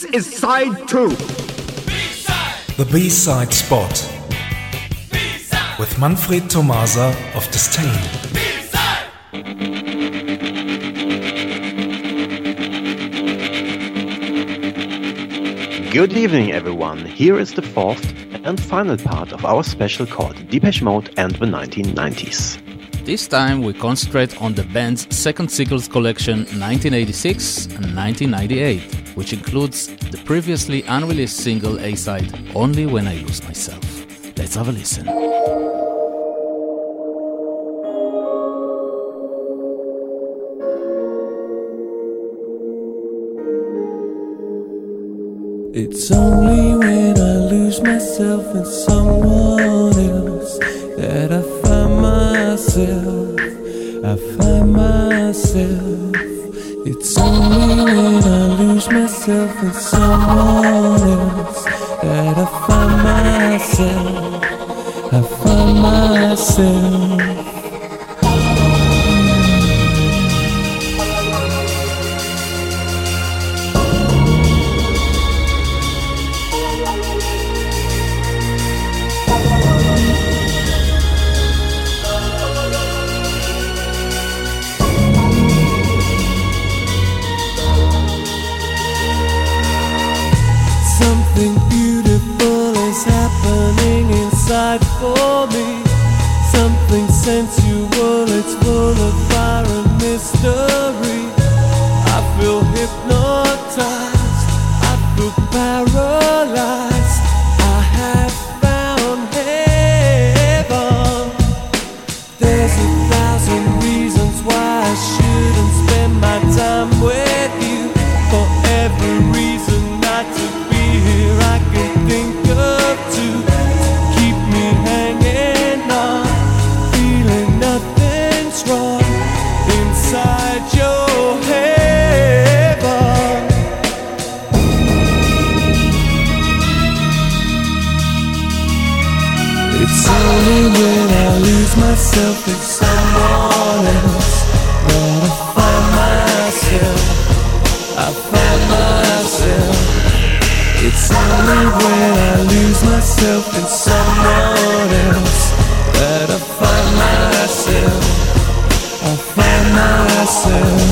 This is side two. The B-side spot with Manfred Tomasa of Disdain. Good evening, everyone. Here is the fourth and final part of our special called Depeche Mode and the 1990s. This time we concentrate on the band's second singles collection 1986 and 1998, which includes the previously unreleased single A-side Only When I Lose Myself. Let's have a listen. It's only when I lose myself in someone else that I find myself. I find myself. It's only when I lose myself in someone else that I find myself. I find myself. For me. Something sensual, It's only when I lose myself in someone else that I find myself. I find myself. It's only when I lose myself in someone else that I find myself. I find myself.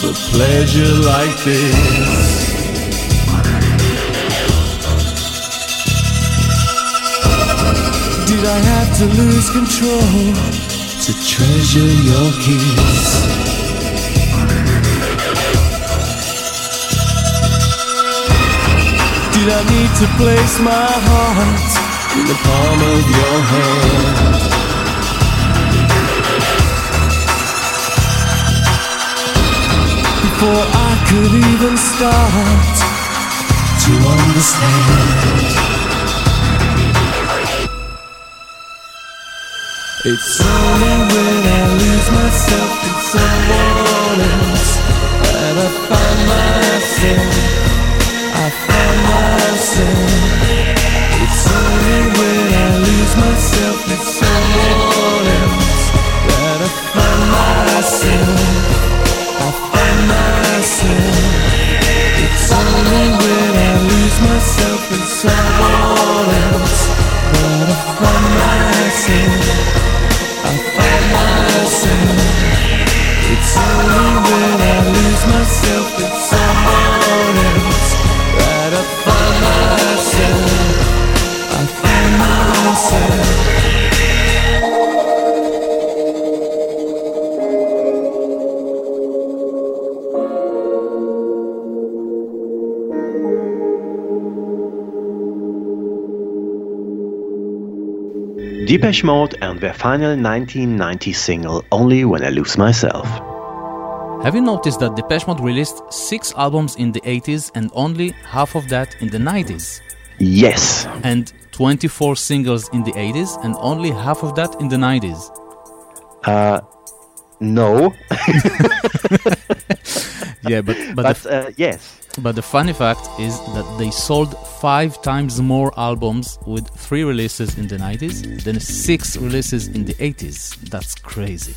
For pleasure like this? Did I have to lose control to treasure your kiss? Did I need to place my heart in the palm of your hand? Could even start to understand. It's only when I lose myself in someone else myself in someone else. That I find myself. I find myself. Depeche Mode and their final 1990 single Only When I Lose Myself. Have you noticed that Depeche Mode released six albums in the 80s and only half of that in the 90s? Yes. And 24 singles in the 80s and only half of that in the 90s? Uh, no. yeah, but but, but the, uh, yes. But the funny fact is that they sold five times more albums with three releases in the 90s than six releases in the 80s. That's crazy.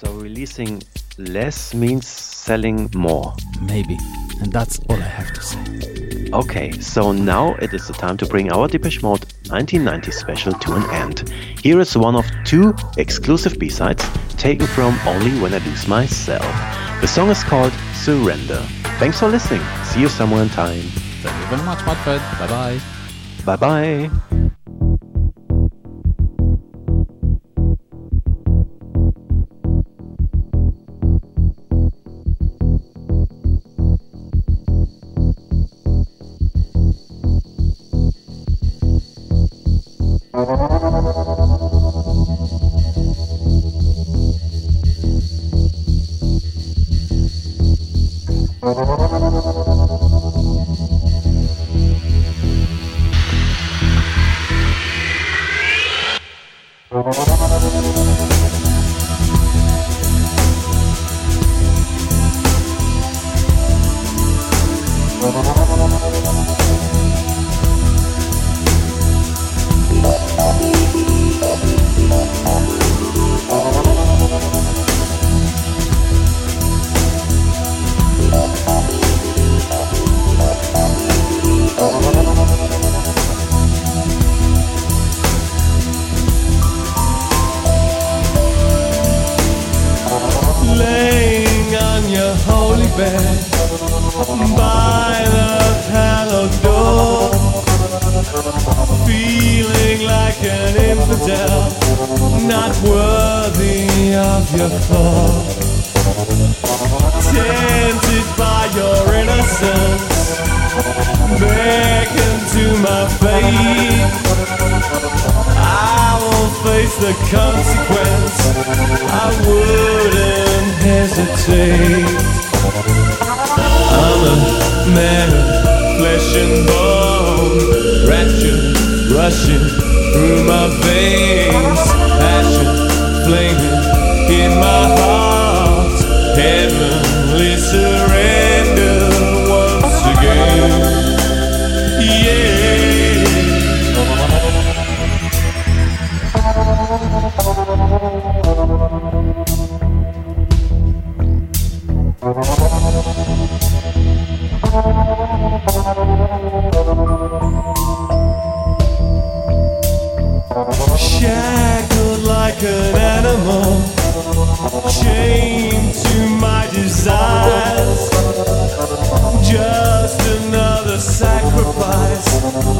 So releasing less means selling more. Maybe. And that's all I have to say. Okay, so now it is the time to bring our Depeche Mode 1990 special to an end. Here is one of two exclusive B-sides taken from Only When I Lose Myself. The song is called Surrender. Thanks for listening. See you somewhere in time. Thank you very much, Manfred. Bye bye. Bye bye. yourself not worthy of your fall. Tempted by your innocence, beckon to my fate. I will face the consequence. I wouldn't hesitate. I'm a man of flesh and bone, ratchet, rushing through my veins.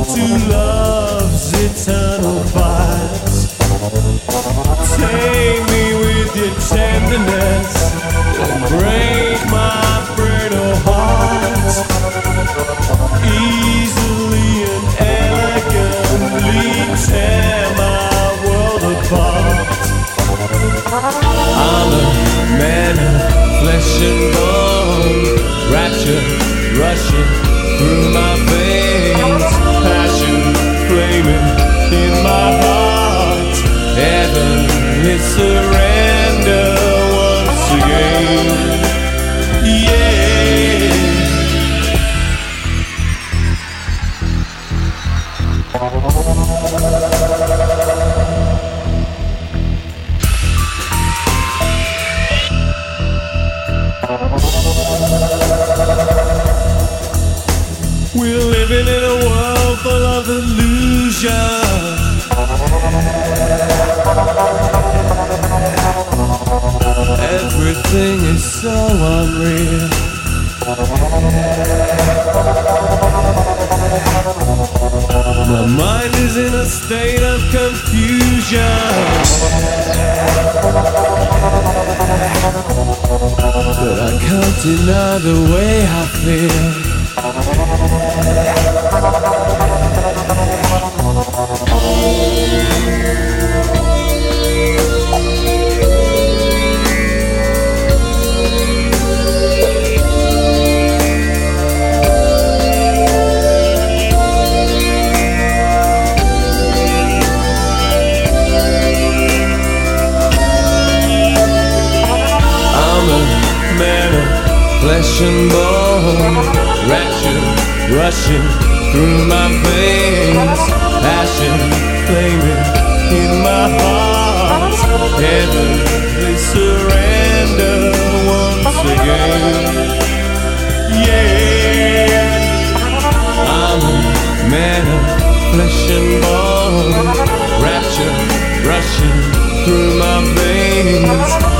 To love's eternal fight. Take me with your tenderness and break my brittle heart. Easily and elegantly tear my world apart. I'm a man of flesh and bone, rapture rushing through my veins, passion flaming in my heart. Heaven is so Everything is so unreal. My mind is in a state of confusion. But I can't deny the way I feel. flesh and bone, rapture rushing through my veins, passion flaming in my heart, heavenly surrender once again. Yeah, I'm a man of flesh and bone, rapture rushing through my veins.